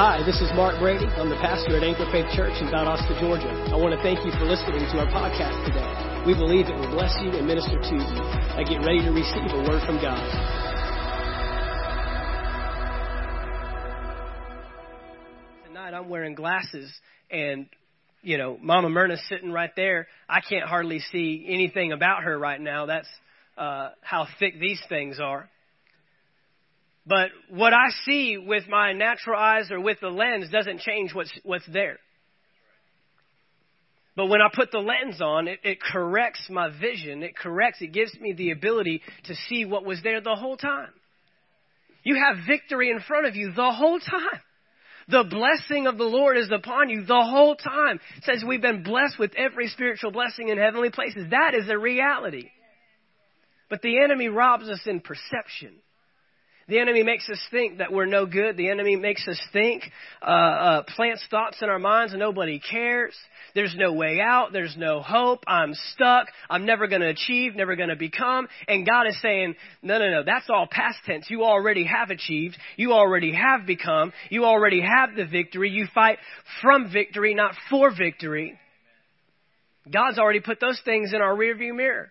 Hi, this is Mark Brady. I'm the pastor at Anchor Faith Church in Valdosta, Georgia. I want to thank you for listening to our podcast today. We believe it will bless you and minister to you. I get ready to receive a word from God. Tonight I'm wearing glasses and you know, Mama Myrna's sitting right there. I can't hardly see anything about her right now. That's uh, how thick these things are. But what I see with my natural eyes or with the lens doesn't change what's, what's there. But when I put the lens on, it, it corrects my vision. It corrects, it gives me the ability to see what was there the whole time. You have victory in front of you the whole time. The blessing of the Lord is upon you the whole time. It says we've been blessed with every spiritual blessing in heavenly places. That is a reality. But the enemy robs us in perception. The enemy makes us think that we're no good. The enemy makes us think, uh, uh, plants thoughts in our minds nobody cares. There's no way out. There's no hope. I'm stuck. I'm never going to achieve, never going to become. And God is saying, no, no, no, that's all past tense. You already have achieved. You already have become. You already have the victory. You fight from victory, not for victory. God's already put those things in our rearview mirror.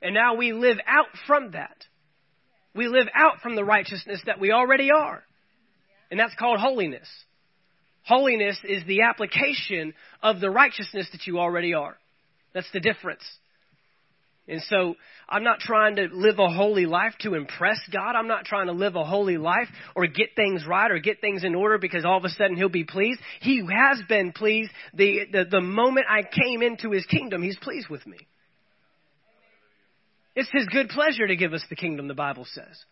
And now we live out from that. We live out from the righteousness that we already are. And that's called holiness. Holiness is the application of the righteousness that you already are. That's the difference. And so I'm not trying to live a holy life to impress God. I'm not trying to live a holy life or get things right or get things in order because all of a sudden he'll be pleased. He has been pleased. The, the, the moment I came into his kingdom, he's pleased with me. It's His good pleasure to give us the kingdom, the Bible says.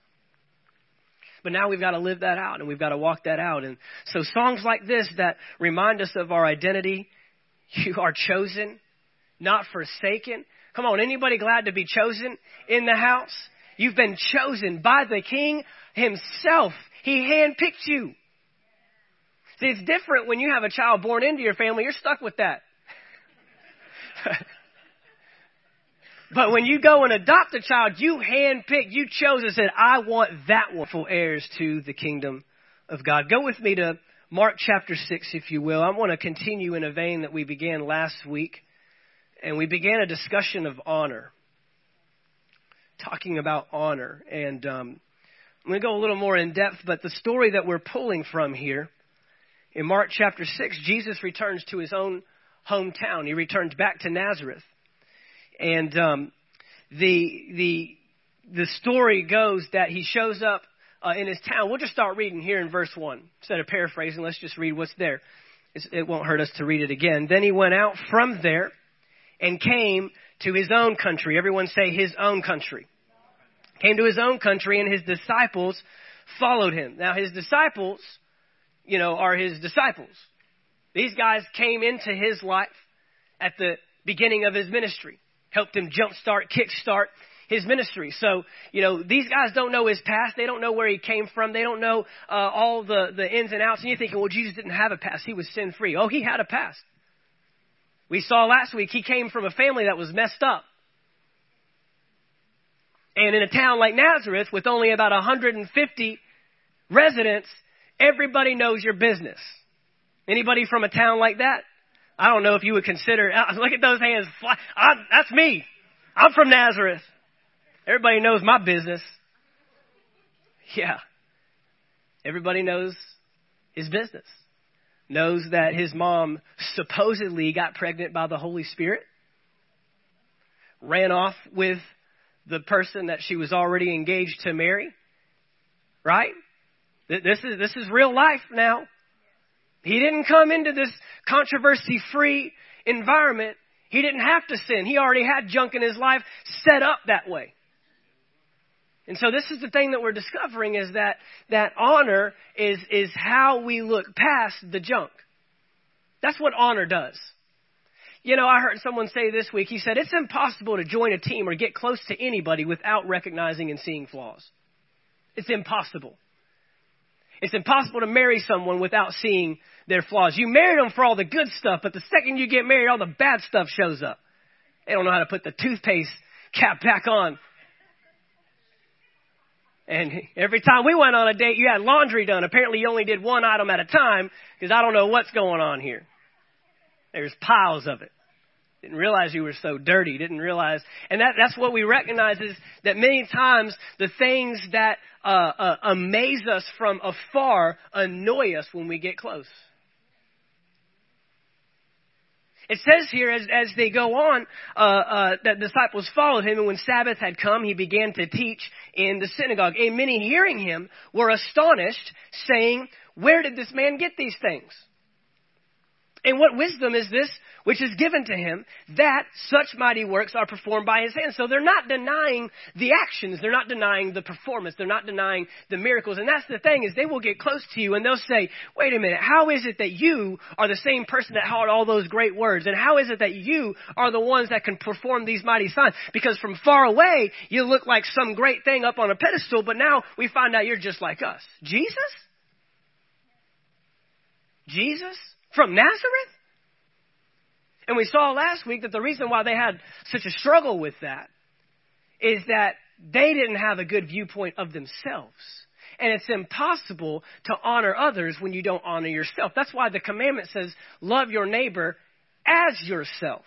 But now we've got to live that out and we've got to walk that out. And so songs like this that remind us of our identity, you are chosen, not forsaken. Come on, anybody glad to be chosen in the house? You've been chosen by the King Himself. He handpicked you. See, it's different when you have a child born into your family. You're stuck with that. But when you go and adopt a child, you handpicked, you chose and said, I want that one for heirs to the kingdom of God. Go with me to Mark chapter 6, if you will. I want to continue in a vein that we began last week. And we began a discussion of honor, talking about honor. And um, I'm going to go a little more in depth, but the story that we're pulling from here in Mark chapter 6, Jesus returns to his own hometown. He returns back to Nazareth. And um, the the the story goes that he shows up uh, in his town. We'll just start reading here in verse one instead of paraphrasing. Let's just read what's there. It's, it won't hurt us to read it again. Then he went out from there and came to his own country. Everyone say his own country. Came to his own country, and his disciples followed him. Now his disciples, you know, are his disciples. These guys came into his life at the beginning of his ministry helped him jumpstart, kickstart his ministry. So, you know, these guys don't know his past. They don't know where he came from. They don't know uh, all the, the ins and outs. And you're thinking, well, Jesus didn't have a past. He was sin free. Oh, he had a past. We saw last week he came from a family that was messed up. And in a town like Nazareth with only about 150 residents, everybody knows your business. Anybody from a town like that? I don't know if you would consider, uh, look at those hands fly. I, that's me. I'm from Nazareth. Everybody knows my business. Yeah. Everybody knows his business. Knows that his mom supposedly got pregnant by the Holy Spirit. Ran off with the person that she was already engaged to marry. Right? This is, this is real life now. He didn't come into this controversy free environment. He didn't have to sin. He already had junk in his life set up that way. And so this is the thing that we're discovering is that, that honor is, is how we look past the junk. That's what honor does. You know, I heard someone say this week, he said, it's impossible to join a team or get close to anybody without recognizing and seeing flaws. It's impossible. It's impossible to marry someone without seeing their flaws. You married them for all the good stuff, but the second you get married, all the bad stuff shows up. They don't know how to put the toothpaste cap back on. And every time we went on a date, you had laundry done. Apparently you only did one item at a time because I don't know what's going on here. There's piles of it. Didn't realize you were so dirty. Didn't realize. And that, that's what we recognize is that many times the things that uh, uh, amaze us from afar annoy us when we get close. It says here as, as they go on uh, uh, that disciples followed him, and when Sabbath had come, he began to teach in the synagogue. And many hearing him were astonished, saying, Where did this man get these things? And what wisdom is this which is given to him that such mighty works are performed by his hands? So they're not denying the actions. They're not denying the performance. They're not denying the miracles. And that's the thing is they will get close to you and they'll say, wait a minute, how is it that you are the same person that had all those great words? And how is it that you are the ones that can perform these mighty signs? Because from far away, you look like some great thing up on a pedestal, but now we find out you're just like us. Jesus? Jesus? From Nazareth? And we saw last week that the reason why they had such a struggle with that is that they didn't have a good viewpoint of themselves. And it's impossible to honor others when you don't honor yourself. That's why the commandment says, love your neighbor as yourself.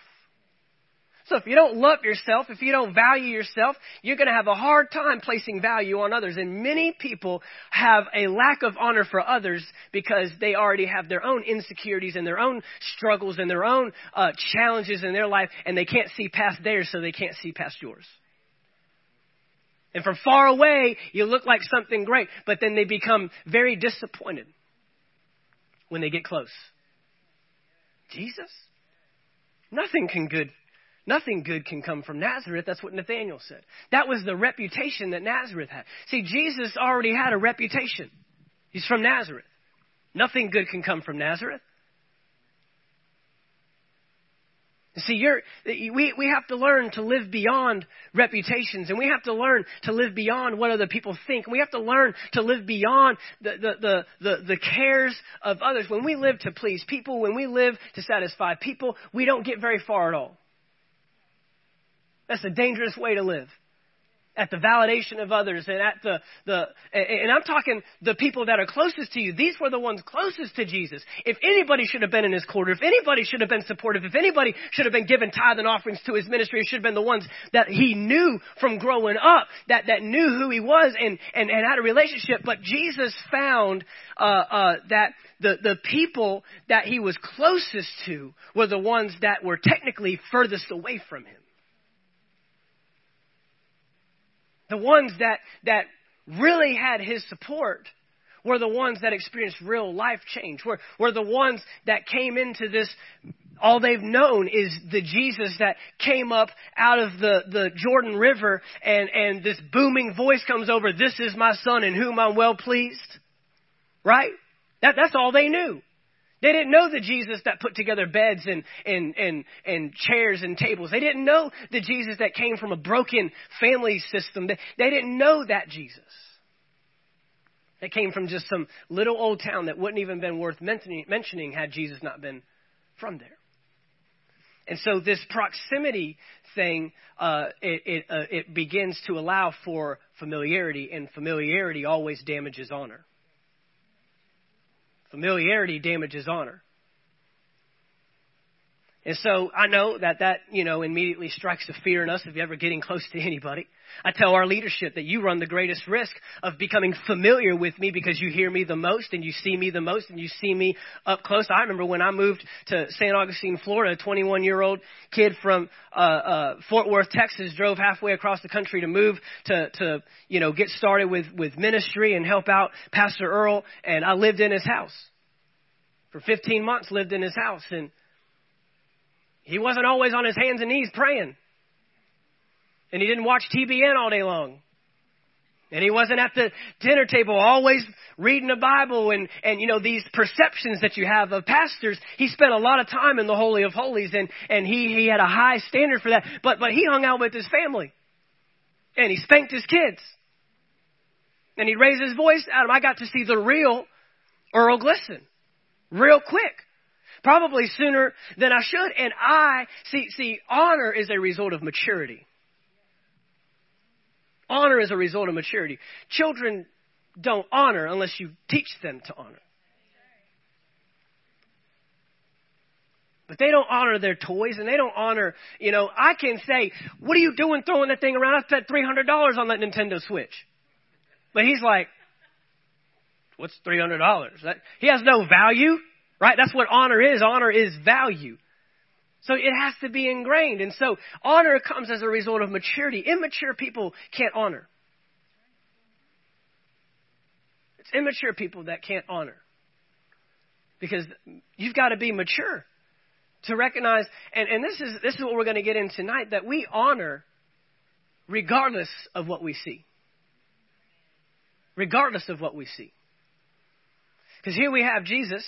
So if you don't love yourself, if you don't value yourself, you're going to have a hard time placing value on others. And many people have a lack of honor for others because they already have their own insecurities and their own struggles and their own uh, challenges in their life, and they can't see past theirs, so they can't see past yours. And from far away, you look like something great, but then they become very disappointed when they get close. Jesus? Nothing can good Nothing good can come from Nazareth. That's what Nathaniel said. That was the reputation that Nazareth had. See, Jesus already had a reputation. He's from Nazareth. Nothing good can come from Nazareth. See, you're, we, we have to learn to live beyond reputations, and we have to learn to live beyond what other people think. We have to learn to live beyond the, the, the, the, the cares of others. When we live to please people, when we live to satisfy people, we don't get very far at all. That's a dangerous way to live. At the validation of others and at the, the, and I'm talking the people that are closest to you. These were the ones closest to Jesus. If anybody should have been in his quarter, if anybody should have been supportive, if anybody should have been given tithe and offerings to his ministry, it should have been the ones that he knew from growing up, that, that knew who he was and, and, and had a relationship. But Jesus found, uh, uh, that the, the people that he was closest to were the ones that were technically furthest away from him. The ones that, that really had his support were the ones that experienced real life change, were, were the ones that came into this. All they've known is the Jesus that came up out of the, the Jordan River and, and this booming voice comes over, This is my son in whom I'm well pleased. Right? That, that's all they knew. They didn't know the Jesus that put together beds and, and, and, and chairs and tables. They didn't know the Jesus that came from a broken family system. They, they didn't know that Jesus. That came from just some little old town that wouldn't even been worth mentioning, mentioning had Jesus not been from there. And so this proximity thing, uh, it, it, uh, it begins to allow for familiarity, and familiarity always damages honor. Familiarity damages honor. And so I know that that, you know, immediately strikes a fear in us you're ever getting close to anybody. I tell our leadership that you run the greatest risk of becoming familiar with me because you hear me the most and you see me the most and you see me up close. I remember when I moved to St. Augustine, Florida, a 21 year old kid from uh, uh, Fort Worth, Texas, drove halfway across the country to move to, to, you know, get started with, with ministry and help out Pastor Earl. And I lived in his house for 15 months, lived in his house and he wasn't always on his hands and knees praying. And he didn't watch TBN all day long. And he wasn't at the dinner table always reading the Bible and, and, you know, these perceptions that you have of pastors. He spent a lot of time in the Holy of Holies and, and he, he had a high standard for that. But, but he hung out with his family. And he spanked his kids. And he raised his voice at him. I got to see the real Earl Glisson. Real quick. Probably sooner than I should. And I, see, see, honor is a result of maturity. Honor is a result of maturity. Children don't honor unless you teach them to honor. But they don't honor their toys and they don't honor, you know, I can say, what are you doing throwing that thing around? I spent $300 on that Nintendo Switch. But he's like, what's $300? That, he has no value, right? That's what honor is. Honor is value. So it has to be ingrained. And so honor comes as a result of maturity. Immature people can't honor. It's immature people that can't honor. Because you've got to be mature to recognize, and, and this is this is what we're going to get in tonight, that we honor regardless of what we see. Regardless of what we see. Because here we have Jesus.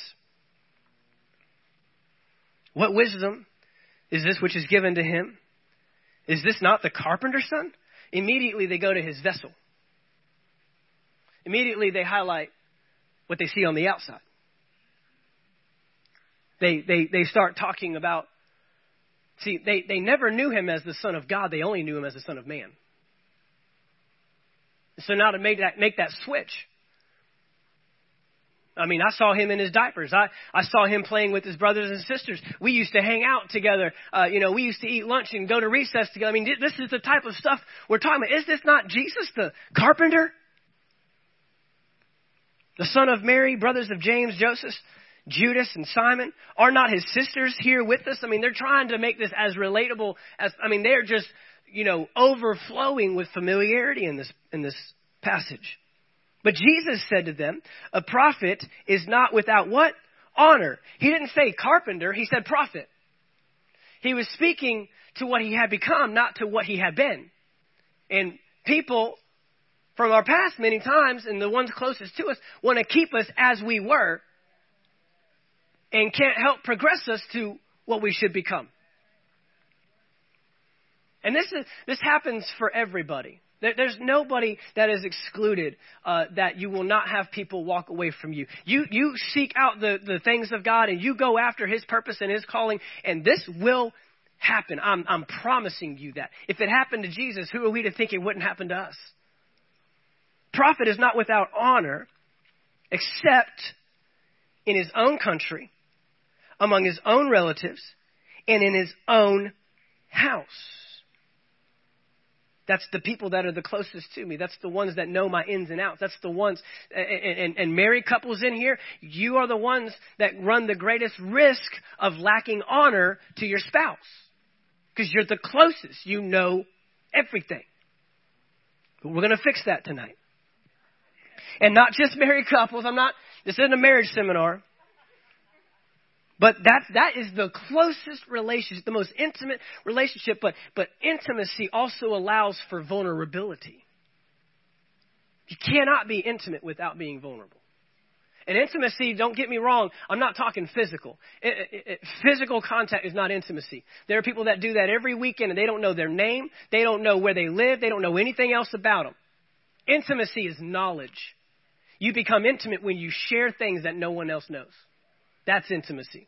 What wisdom is this which is given to him? Is this not the carpenter's son? Immediately they go to his vessel. Immediately they highlight what they see on the outside. They, they, they start talking about, see, they, they never knew him as the Son of God, they only knew him as the Son of Man. So now to make that, make that switch, I mean, I saw him in his diapers. I, I saw him playing with his brothers and sisters. We used to hang out together. Uh, you know, we used to eat lunch and go to recess together. I mean, this is the type of stuff we're talking about. Is this not Jesus, the carpenter? The son of Mary, brothers of James, Joseph, Judas, and Simon? Are not his sisters here with us? I mean, they're trying to make this as relatable as, I mean, they're just, you know, overflowing with familiarity in this, in this passage. But Jesus said to them, a prophet is not without what? Honor. He didn't say carpenter, he said prophet. He was speaking to what he had become, not to what he had been. And people from our past many times, and the ones closest to us, want to keep us as we were and can't help progress us to what we should become. And this is this happens for everybody. There's nobody that is excluded uh, that you will not have people walk away from you. You you seek out the, the things of God and you go after His purpose and His calling, and this will happen. I'm I'm promising you that. If it happened to Jesus, who are we to think it wouldn't happen to us? Prophet is not without honor, except in his own country, among his own relatives, and in his own house. That's the people that are the closest to me. That's the ones that know my ins and outs. That's the ones, and, and, and married couples in here, you are the ones that run the greatest risk of lacking honor to your spouse. Because you're the closest. You know everything. But we're going to fix that tonight. And not just married couples. I'm not, this isn't a marriage seminar. But that, that is the closest relationship, the most intimate relationship. But, but intimacy also allows for vulnerability. You cannot be intimate without being vulnerable. And intimacy, don't get me wrong, I'm not talking physical. It, it, it, physical contact is not intimacy. There are people that do that every weekend and they don't know their name, they don't know where they live, they don't know anything else about them. Intimacy is knowledge. You become intimate when you share things that no one else knows. That's intimacy.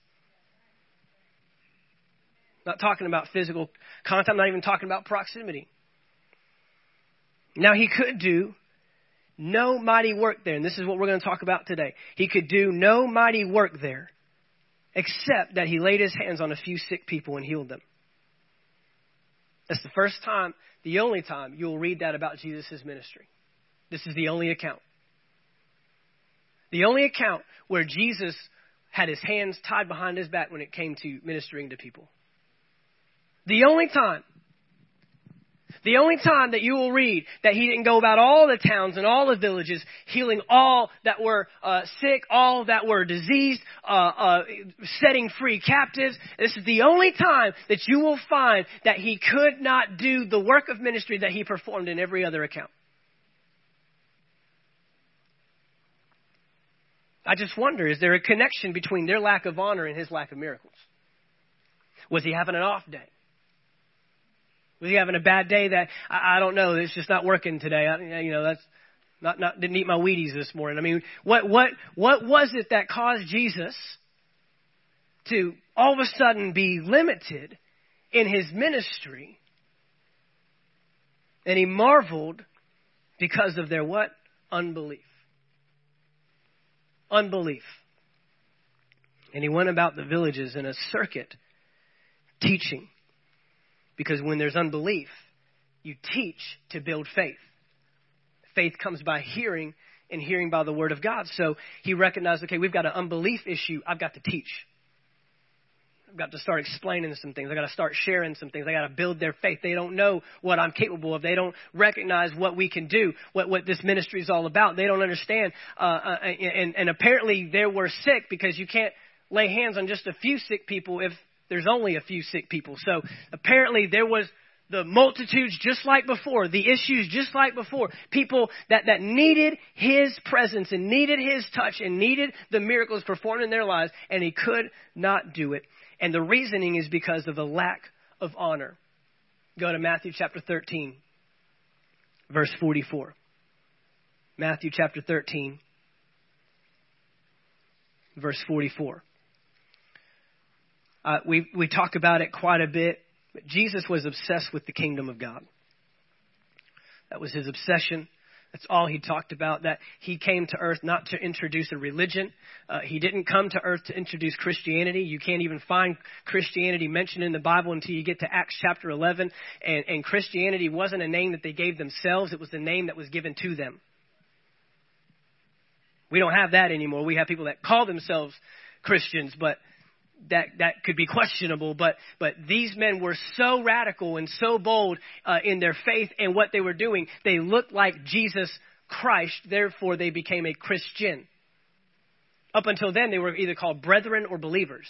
Not talking about physical contact, I'm not even talking about proximity. Now, he could do no mighty work there, and this is what we're going to talk about today. He could do no mighty work there, except that he laid his hands on a few sick people and healed them. That's the first time, the only time you'll read that about Jesus' ministry. This is the only account. The only account where Jesus had his hands tied behind his back when it came to ministering to people. The only time. The only time that you will read that he didn't go about all the towns and all the villages, healing all that were uh, sick, all that were diseased, uh, uh, setting free captives. This is the only time that you will find that he could not do the work of ministry that he performed in every other account. I just wonder is there a connection between their lack of honor and his lack of miracles? Was he having an off day? Was he having a bad day that I, I don't know? It's just not working today. I, you know, that's not not didn't eat my Wheaties this morning. I mean, what what what was it that caused Jesus to all of a sudden be limited in his ministry? And he marveled Because of their what? Unbelief. Unbelief. And he went about the villages in a circuit teaching. Because when there's unbelief, you teach to build faith. Faith comes by hearing, and hearing by the word of God. So he recognized, okay, we've got an unbelief issue. I've got to teach. I've got to start explaining some things. I've got to start sharing some things. I've got to build their faith. They don't know what I'm capable of. They don't recognize what we can do, what, what this ministry is all about. They don't understand. Uh, uh, and, and apparently they were sick because you can't lay hands on just a few sick people if there's only a few sick people. So apparently there was the multitudes just like before, the issues just like before, people that, that needed his presence and needed his touch and needed the miracles performed in their lives, and he could not do it. And the reasoning is because of a lack of honor. Go to Matthew chapter 13, verse 44. Matthew chapter 13, verse 44. Uh, we, we talk about it quite a bit, Jesus was obsessed with the kingdom of God. That was his obsession. That's all he talked about. That he came to earth not to introduce a religion. Uh, he didn't come to earth to introduce Christianity. You can't even find Christianity mentioned in the Bible until you get to Acts chapter 11. And, and Christianity wasn't a name that they gave themselves, it was the name that was given to them. We don't have that anymore. We have people that call themselves Christians, but that that could be questionable, but but these men were so radical and so bold uh, in their faith and what they were doing. They looked like Jesus Christ, therefore they became a Christian. Up until then, they were either called brethren or believers.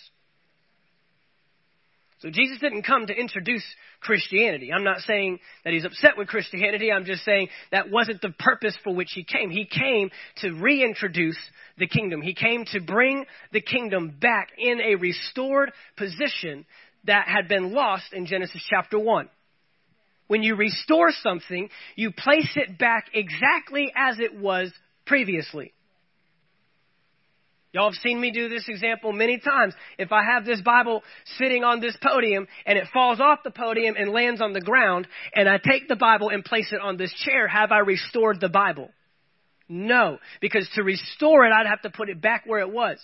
So Jesus didn't come to introduce Christianity. I'm not saying that he's upset with Christianity. I'm just saying that wasn't the purpose for which he came. He came to reintroduce the kingdom. He came to bring the kingdom back in a restored position that had been lost in Genesis chapter 1. When you restore something, you place it back exactly as it was previously. Y'all have seen me do this example many times. If I have this Bible sitting on this podium and it falls off the podium and lands on the ground, and I take the Bible and place it on this chair, have I restored the Bible? No, because to restore it, I'd have to put it back where it was.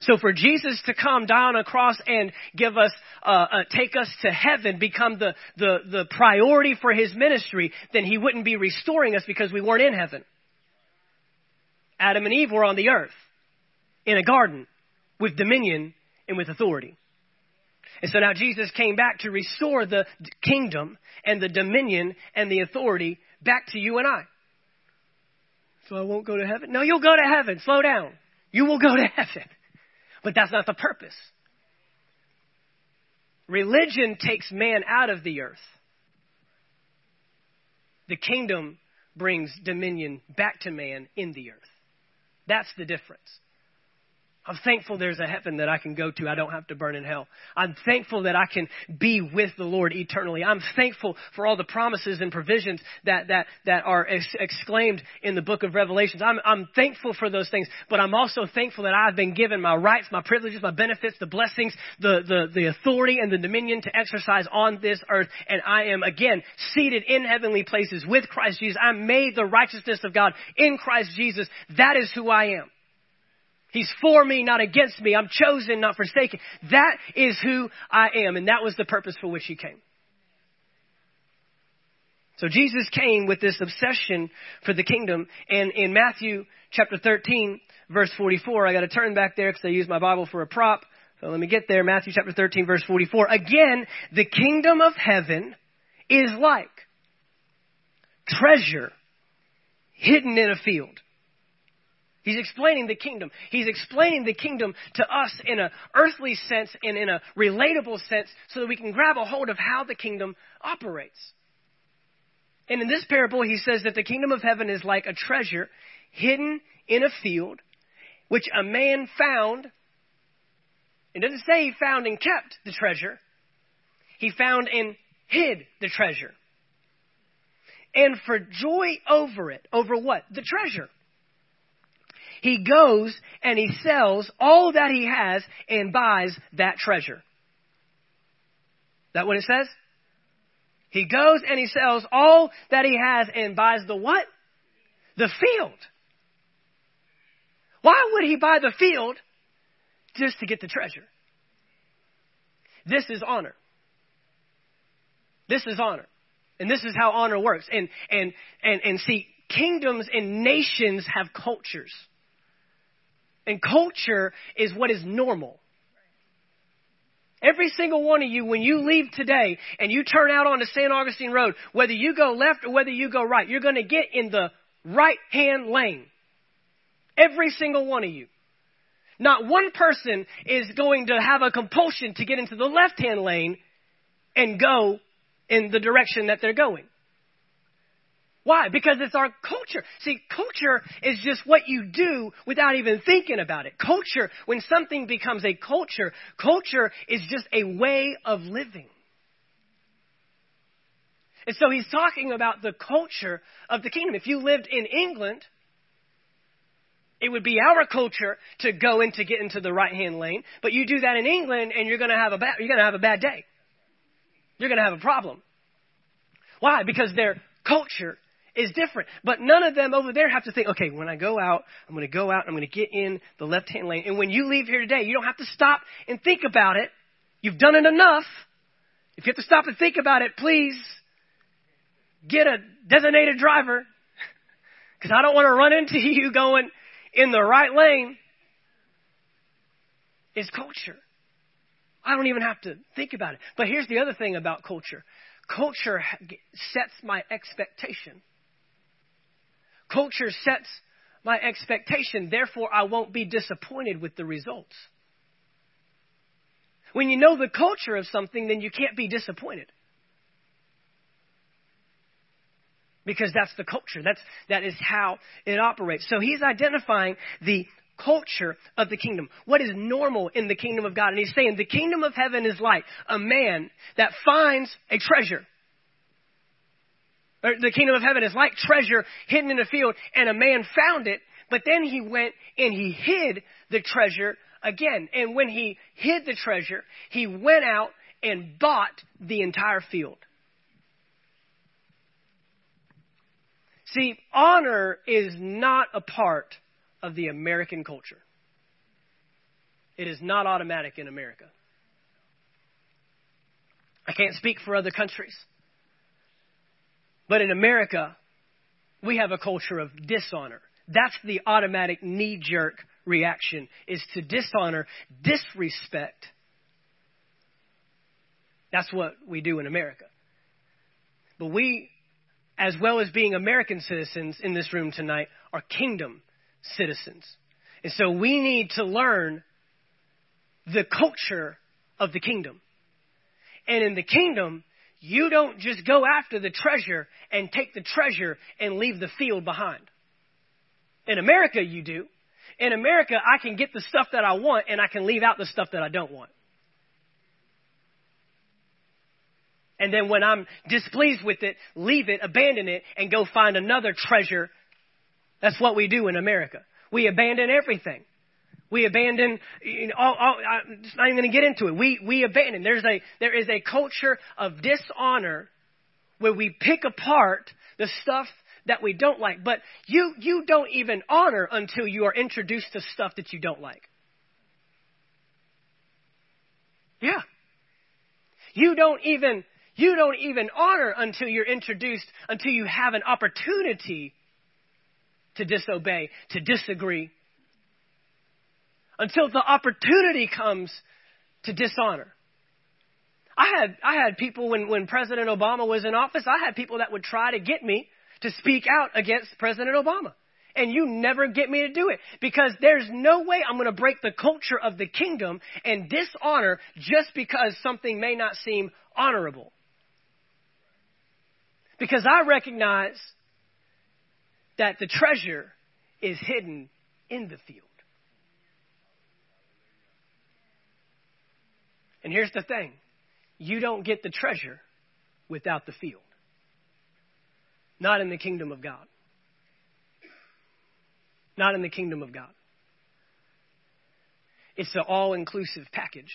So for Jesus to come down a cross and give us, uh, uh, take us to heaven, become the, the, the priority for his ministry, then he wouldn't be restoring us because we weren't in heaven. Adam and Eve were on the earth in a garden with dominion and with authority. And so now Jesus came back to restore the kingdom and the dominion and the authority back to you and I. So I won't go to heaven? No, you'll go to heaven. Slow down. You will go to heaven. But that's not the purpose. Religion takes man out of the earth. The kingdom brings dominion back to man in the earth. That's the difference. I'm thankful there's a heaven that I can go to. I don't have to burn in hell. I'm thankful that I can be with the Lord eternally. I'm thankful for all the promises and provisions that, that, that are ex- exclaimed in the book of Revelations. I'm, I'm thankful for those things, but I'm also thankful that I've been given my rights, my privileges, my benefits, the blessings, the, the, the authority and the dominion to exercise on this earth. And I am again seated in heavenly places with Christ Jesus. I'm made the righteousness of God in Christ Jesus. That is who I am. He's for me, not against me. I'm chosen, not forsaken. That is who I am. And that was the purpose for which he came. So Jesus came with this obsession for the kingdom. And in Matthew chapter 13, verse 44, I got to turn back there because I use my Bible for a prop. So let me get there. Matthew chapter 13, verse 44. Again, the kingdom of heaven is like treasure hidden in a field He's explaining the kingdom. He's explaining the kingdom to us in an earthly sense and in a relatable sense so that we can grab a hold of how the kingdom operates. And in this parable, he says that the kingdom of heaven is like a treasure hidden in a field, which a man found. It doesn't say he found and kept the treasure. He found and hid the treasure. And for joy over it, over what? The treasure he goes and he sells all that he has and buys that treasure. That what it says? He goes and he sells all that he has and buys the what? The field. Why would he buy the field? Just to get the treasure. This is honor. This is honor. And this is how honor works. And, and, and, and see, kingdoms and nations have cultures. And culture is what is normal. Every single one of you, when you leave today and you turn out onto St. Augustine Road, whether you go left or whether you go right, you're going to get in the right hand lane. Every single one of you. Not one person is going to have a compulsion to get into the left hand lane and go in the direction that they're going. Why? Because it's our culture. See, culture is just what you do without even thinking about it. Culture, when something becomes a culture, culture is just a way of living. And so he's talking about the culture of the kingdom. If you lived in England, it would be our culture to go in to get into the right hand lane, but you do that in England and you're going to have a bad, you're going to have a bad day. You're going to have a problem. Why? Because their culture is different. But none of them over there have to think, okay, when I go out, I'm going to go out, and I'm going to get in the left hand lane. And when you leave here today, you don't have to stop and think about it. You've done it enough. If you have to stop and think about it, please get a designated driver. Because I don't want to run into you going in the right lane. Is culture. I don't even have to think about it. But here's the other thing about culture culture sets my expectation. Culture sets my expectation, therefore, I won't be disappointed with the results. When you know the culture of something, then you can't be disappointed. Because that's the culture. That's, that is how it operates. So he's identifying the culture of the kingdom. What is normal in the kingdom of God? And he's saying the kingdom of heaven is like a man that finds a treasure the kingdom of heaven is like treasure hidden in a field, and a man found it, but then he went and he hid the treasure again. And when he hid the treasure, he went out and bought the entire field. See, honor is not a part of the American culture. It is not automatic in America. I can't speak for other countries. But in America, we have a culture of dishonor. That's the automatic knee jerk reaction is to dishonor, disrespect. That's what we do in America. But we, as well as being American citizens in this room tonight, are kingdom citizens. And so we need to learn the culture of the kingdom. And in the kingdom, you don't just go after the treasure and take the treasure and leave the field behind. In America, you do. In America, I can get the stuff that I want and I can leave out the stuff that I don't want. And then when I'm displeased with it, leave it, abandon it, and go find another treasure. That's what we do in America. We abandon everything. We abandon, you know, all, all, I'm not even going to get into it. We, we abandon. There's a, there is a culture of dishonor where we pick apart the stuff that we don't like. But you, you don't even honor until you are introduced to stuff that you don't like. Yeah. You don't even, you don't even honor until you're introduced, until you have an opportunity to disobey, to disagree, until the opportunity comes to dishonor. I had, I had people when, when President Obama was in office, I had people that would try to get me to speak out against President Obama. And you never get me to do it because there's no way I'm going to break the culture of the kingdom and dishonor just because something may not seem honorable. Because I recognize that the treasure is hidden in the field. And here's the thing you don't get the treasure without the field, not in the kingdom of God. Not in the kingdom of God. It's an all inclusive package.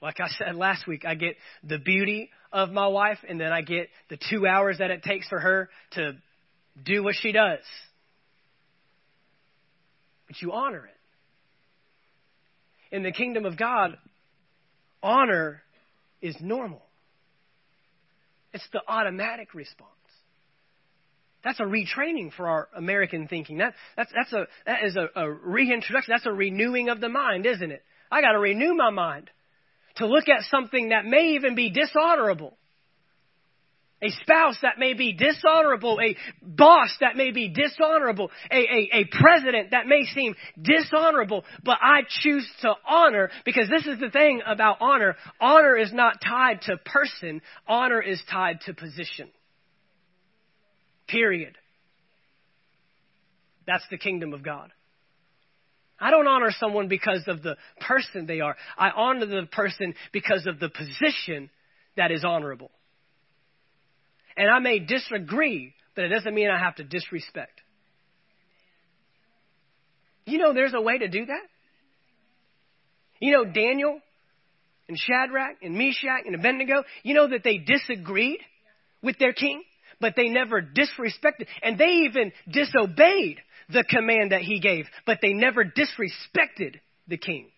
Like I said last week, I get the beauty of my wife, and then I get the two hours that it takes for her to do what she does. But you honor it. In the kingdom of God, honor is normal. It's the automatic response. That's a retraining for our American thinking. That, that's, that's a, that is a, a reintroduction. That's a renewing of the mind, isn't it? I got to renew my mind to look at something that may even be dishonorable. A spouse that may be dishonorable, a boss that may be dishonorable, a, a, a president that may seem dishonorable, but I choose to honor because this is the thing about honor. Honor is not tied to person, honor is tied to position. Period. That's the kingdom of God. I don't honor someone because of the person they are. I honor the person because of the position that is honorable. And I may disagree, but it doesn't mean I have to disrespect. You know, there's a way to do that. You know, Daniel and Shadrach and Meshach and Abednego, you know that they disagreed with their king, but they never disrespected, and they even disobeyed the command that he gave, but they never disrespected the king.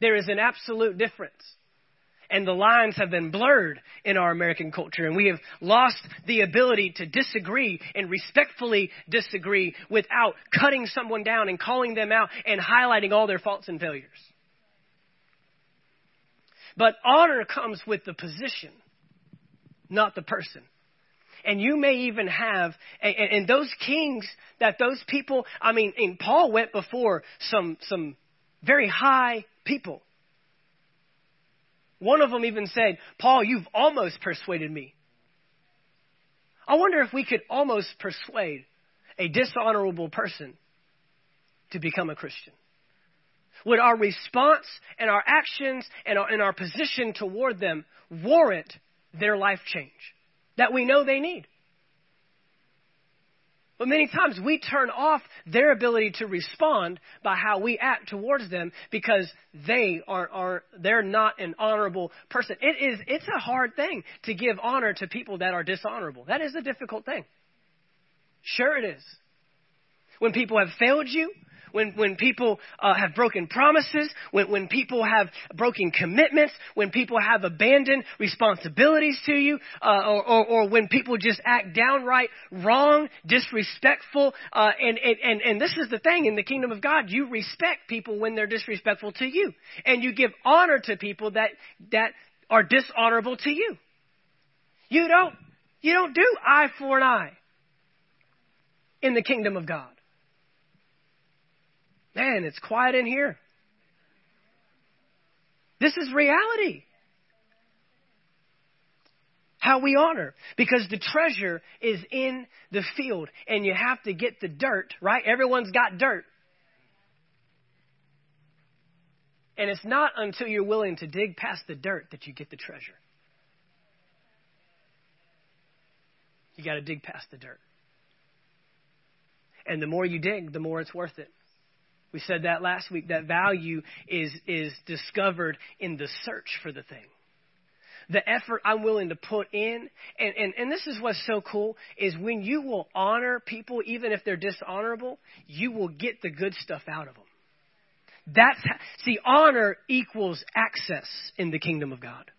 There is an absolute difference. And the lines have been blurred in our American culture, and we have lost the ability to disagree and respectfully disagree without cutting someone down and calling them out and highlighting all their faults and failures. But honor comes with the position, not the person and you may even have, and, and those kings that those people, I mean, and Paul went before some, some very high people. One of them even said, Paul, you've almost persuaded me. I wonder if we could almost persuade a dishonorable person to become a Christian. Would our response and our actions and our, and our position toward them warrant their life change? that we know they need. But many times we turn off their ability to respond by how we act towards them because they are, are they're not an honorable person. It is it's a hard thing to give honor to people that are dishonorable. That is a difficult thing. Sure it is. When people have failed you, when, when people uh, have broken promises, when, when people have broken commitments, when people have abandoned responsibilities to you, uh, or, or, or, when people just act downright wrong, disrespectful. Uh, and, and, and this is the thing in the kingdom of God, you respect people when they're disrespectful to you. And you give honor to people that, that are dishonorable to you. You don't, you don't do eye for an eye in the kingdom of God. Man, it's quiet in here. This is reality. How we honor. Because the treasure is in the field and you have to get the dirt, right? Everyone's got dirt. And it's not until you're willing to dig past the dirt that you get the treasure. You got to dig past the dirt. And the more you dig, the more it's worth it. We said that last week that value is, is discovered in the search for the thing. The effort I'm willing to put in, and, and, and this is what's so cool, is when you will honor people, even if they're dishonorable, you will get the good stuff out of them. That's, see, honor equals access in the kingdom of God.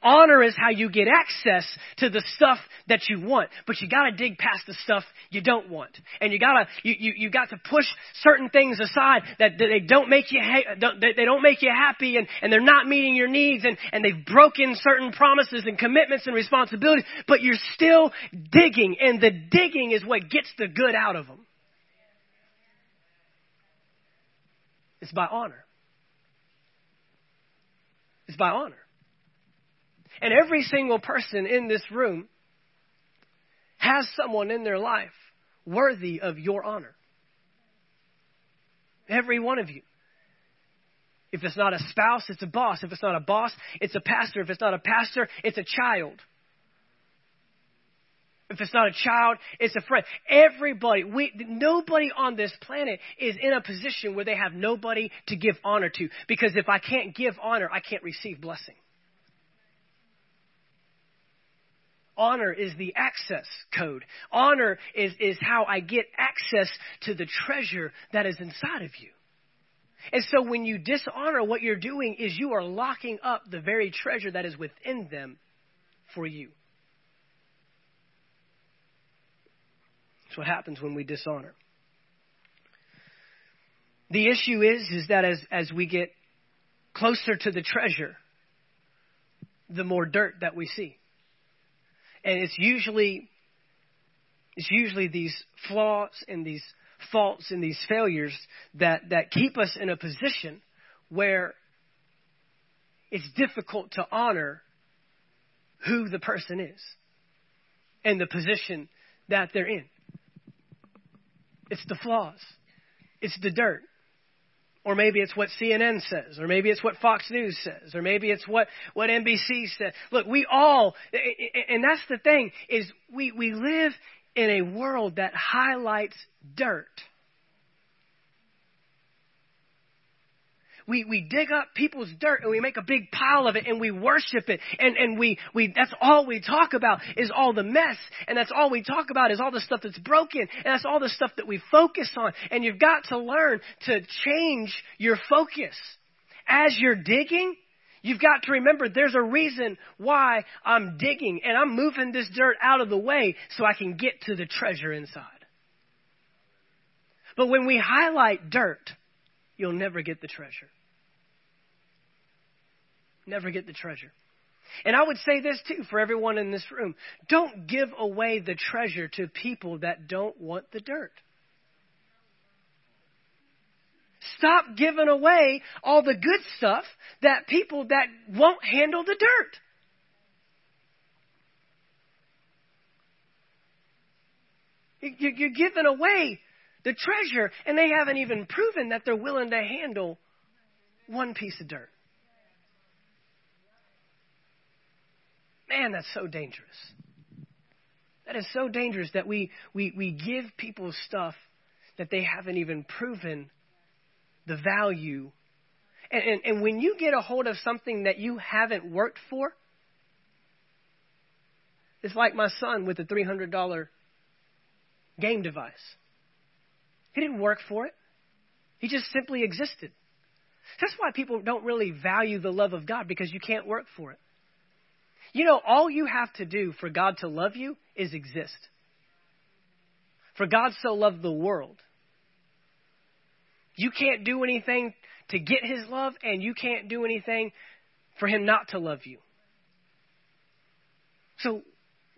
Honor is how you get access to the stuff that you want, but you gotta dig past the stuff you don't want. And you gotta, you, you, you got to push certain things aside that, that they don't make you, ha- don't, they don't make you happy and, and they're not meeting your needs and, and they've broken certain promises and commitments and responsibilities, but you're still digging and the digging is what gets the good out of them. It's by honor. It's by honor. And every single person in this room has someone in their life worthy of your honor. Every one of you. If it's not a spouse, it's a boss. If it's not a boss, it's a pastor. If it's not a pastor, it's a child. If it's not a child, it's a friend. Everybody, we, nobody on this planet is in a position where they have nobody to give honor to. Because if I can't give honor, I can't receive blessing. Honor is the access code. Honor is, is how I get access to the treasure that is inside of you. And so when you dishonor, what you're doing is you are locking up the very treasure that is within them for you. That's what happens when we dishonor. The issue is, is that as, as we get closer to the treasure, the more dirt that we see. And it's usually, it's usually these flaws and these faults and these failures that, that keep us in a position where it's difficult to honor who the person is and the position that they're in. It's the flaws. It's the dirt. Or maybe it's what CNN says, or maybe it's what Fox News says, or maybe it's what, what NBC says. Look, we all, and that's the thing, is we, we live in a world that highlights dirt. We, we dig up people's dirt and we make a big pile of it and we worship it. And, and we, we, that's all we talk about is all the mess. And that's all we talk about is all the stuff that's broken. And that's all the stuff that we focus on. And you've got to learn to change your focus. As you're digging, You've got to remember there's a reason why I'm digging and I'm moving this dirt out of the way so I can get to the treasure inside. But when we highlight dirt, you'll never get the treasure never get the treasure. And I would say this too for everyone in this room. Don't give away the treasure to people that don't want the dirt. Stop giving away all the good stuff that people that won't handle the dirt. You're giving away the treasure, and they haven't even proven that they're willing to handle one piece of dirt. Man, that's so dangerous. That is so dangerous that we, we, we give people stuff that they haven't even proven the value. And, and, and when you get a hold of something that you haven't worked for, it's like my son with the $300 game device. He didn't work for it, he just simply existed. That's why people don't really value the love of God because you can't work for it. You know, all you have to do for God to love you is exist. For God so loved the world. You can't do anything to get his love, and you can't do anything for him not to love you. So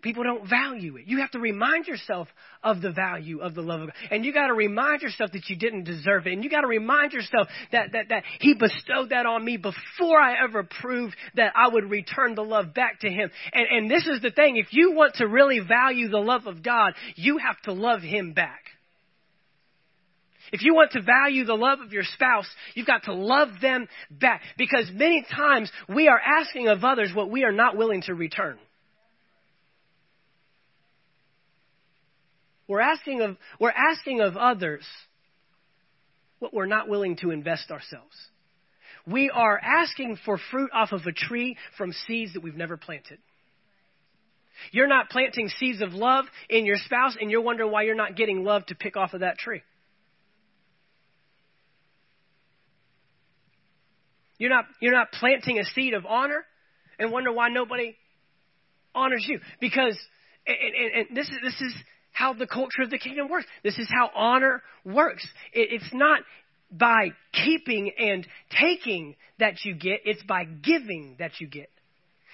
people don't value it. You have to remind yourself of the value of the love of God. And you got to remind yourself that you didn't deserve it. And you got to remind yourself that, that, that He bestowed that on me before I ever proved that I would return the love back to Him. And, and this is the thing. If you want to really value the love of God, you have to love Him back. If you want to value the love of your spouse, you've got to love them back. Because many times we are asking of others what we are not willing to return. We're asking of, we're asking of others what we're not willing to invest ourselves. We are asking for fruit off of a tree from seeds that we've never planted. You're not planting seeds of love in your spouse, and you're wondering why you're not getting love to pick off of that tree. You're not, you're not planting a seed of honor and wonder why nobody honors you. Because, and, and, and this is, this is, how the culture of the kingdom works. This is how honor works. It, it's not by keeping and taking that you get, it's by giving that you get.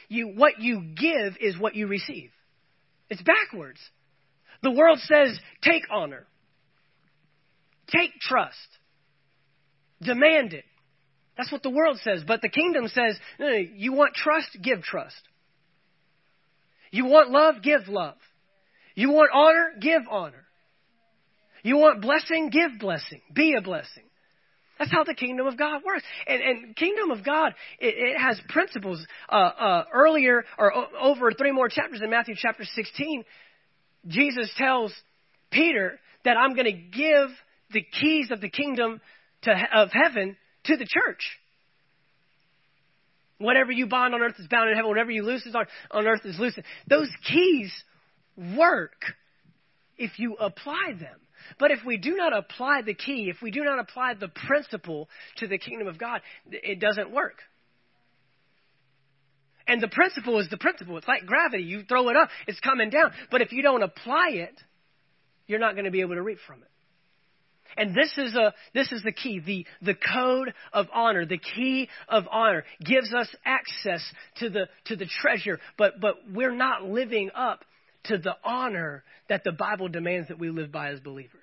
You, what you give is what you receive. It's backwards. The world says, take honor, take trust, demand it. That's what the world says. But the kingdom says, no, no, you want trust? Give trust. You want love? Give love. You want honor? Give honor. You want blessing? Give blessing. Be a blessing. That's how the kingdom of God works. And, and kingdom of God, it, it has principles. Uh, uh, earlier, or o- over three more chapters in Matthew chapter 16, Jesus tells Peter that I'm going to give the keys of the kingdom to, of heaven to the church. Whatever you bind on earth is bound in heaven. Whatever you loose on, on earth is loose. Those keys work if you apply them. But if we do not apply the key, if we do not apply the principle to the kingdom of God, it doesn't work. And the principle is the principle. It's like gravity. You throw it up, it's coming down. But if you don't apply it, you're not going to be able to reap from it. And this is a this is the key. The the code of honor, the key of honor gives us access to the to the treasure, but but we're not living up to the honor that the Bible demands that we live by as believers.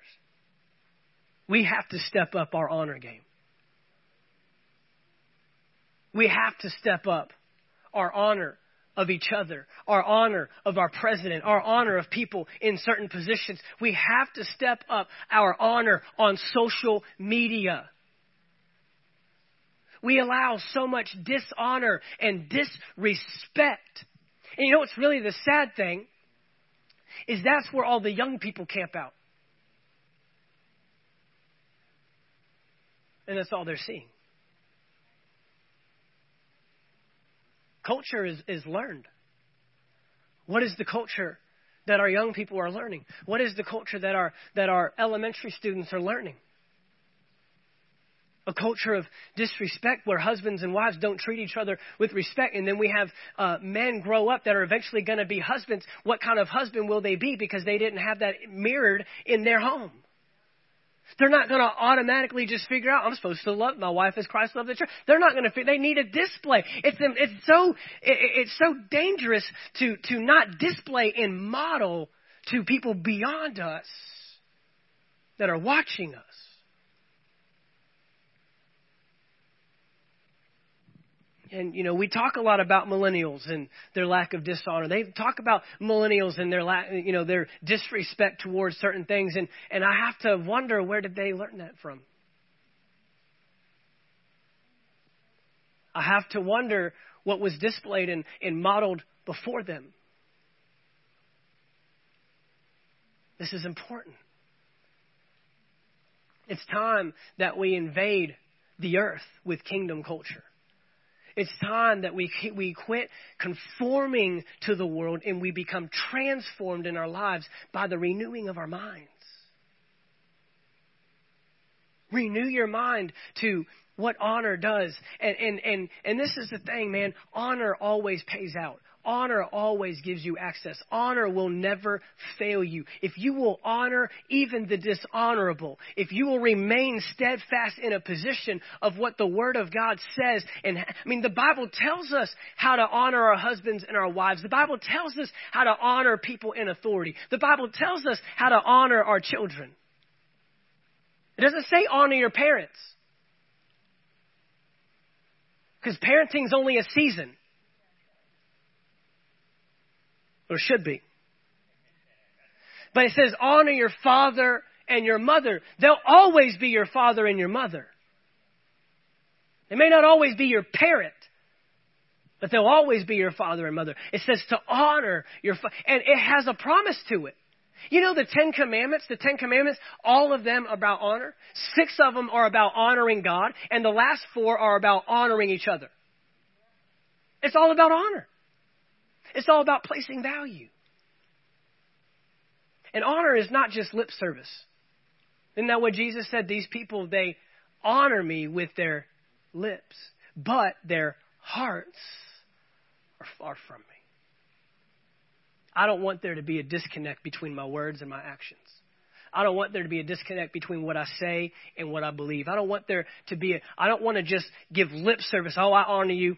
We have to step up our honor game. We have to step up our honor of each other, our honor of our president, our honor of people in certain positions. We have to step up our honor on social media. We allow so much dishonor and disrespect. And you know what's really the sad thing? Is that's where all the young people camp out. And that's all they're seeing. Culture is, is learned. What is the culture that our young people are learning? What is the culture that our, that our elementary students are learning? A culture of disrespect where husbands and wives don't treat each other with respect. And then we have uh, men grow up that are eventually going to be husbands. What kind of husband will they be because they didn't have that mirrored in their home? They're not going to automatically just figure out, I'm supposed to love my wife as Christ loved the church. They're not going to, they need a display. It's, it's so, it's so dangerous to, to not display and model to people beyond us that are watching us. And, you know, we talk a lot about millennials and their lack of dishonor. They talk about millennials and their, lack, you know, their disrespect towards certain things. And, and I have to wonder where did they learn that from? I have to wonder what was displayed and, and modeled before them. This is important. It's time that we invade the earth with kingdom culture. It's time that we, we quit conforming to the world and we become transformed in our lives by the renewing of our minds. Renew your mind to what honor does. And, and, and, and this is the thing, man. Honor always pays out. Honor always gives you access. Honor will never fail you. If you will honor even the dishonorable, if you will remain steadfast in a position of what the Word of God says, and I mean, the Bible tells us how to honor our husbands and our wives. The Bible tells us how to honor people in authority. The Bible tells us how to honor our children. It doesn't say honor your parents. Because parenting's only a season. Or should be. But it says, honor your father and your mother. They'll always be your father and your mother. They may not always be your parent, but they'll always be your father and mother. It says to honor your fa- and it has a promise to it. You know the Ten Commandments, the Ten Commandments, all of them about honor. Six of them are about honoring God, and the last four are about honoring each other. It's all about honor. It's all about placing value. And honor is not just lip service. Isn't that what Jesus said? These people, they honor me with their lips, but their hearts are far from me. I don't want there to be a disconnect between my words and my actions. I don't want there to be a disconnect between what I say and what I believe. I don't want there to be a, I don't want to just give lip service. Oh, I honor you.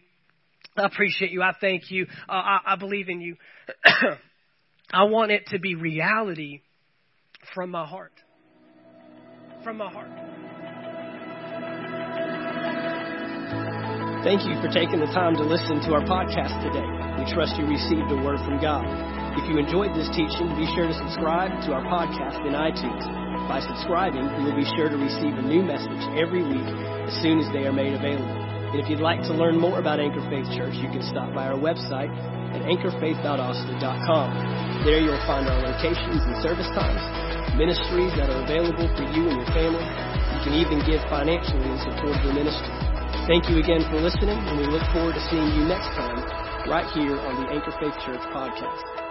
I appreciate you. I thank you. Uh, I, I believe in you. I want it to be reality from my heart. From my heart. Thank you for taking the time to listen to our podcast today. We trust you received a word from God. If you enjoyed this teaching, be sure to subscribe to our podcast in iTunes. By subscribing, you will be sure to receive a new message every week as soon as they are made available. And if you'd like to learn more about Anchor Faith Church, you can stop by our website at anchorfaith.austin.com. There you'll find our locations and service times, ministries that are available for you and your family. You can even give financially in support of the ministry. Thank you again for listening, and we look forward to seeing you next time right here on the Anchor Faith Church podcast.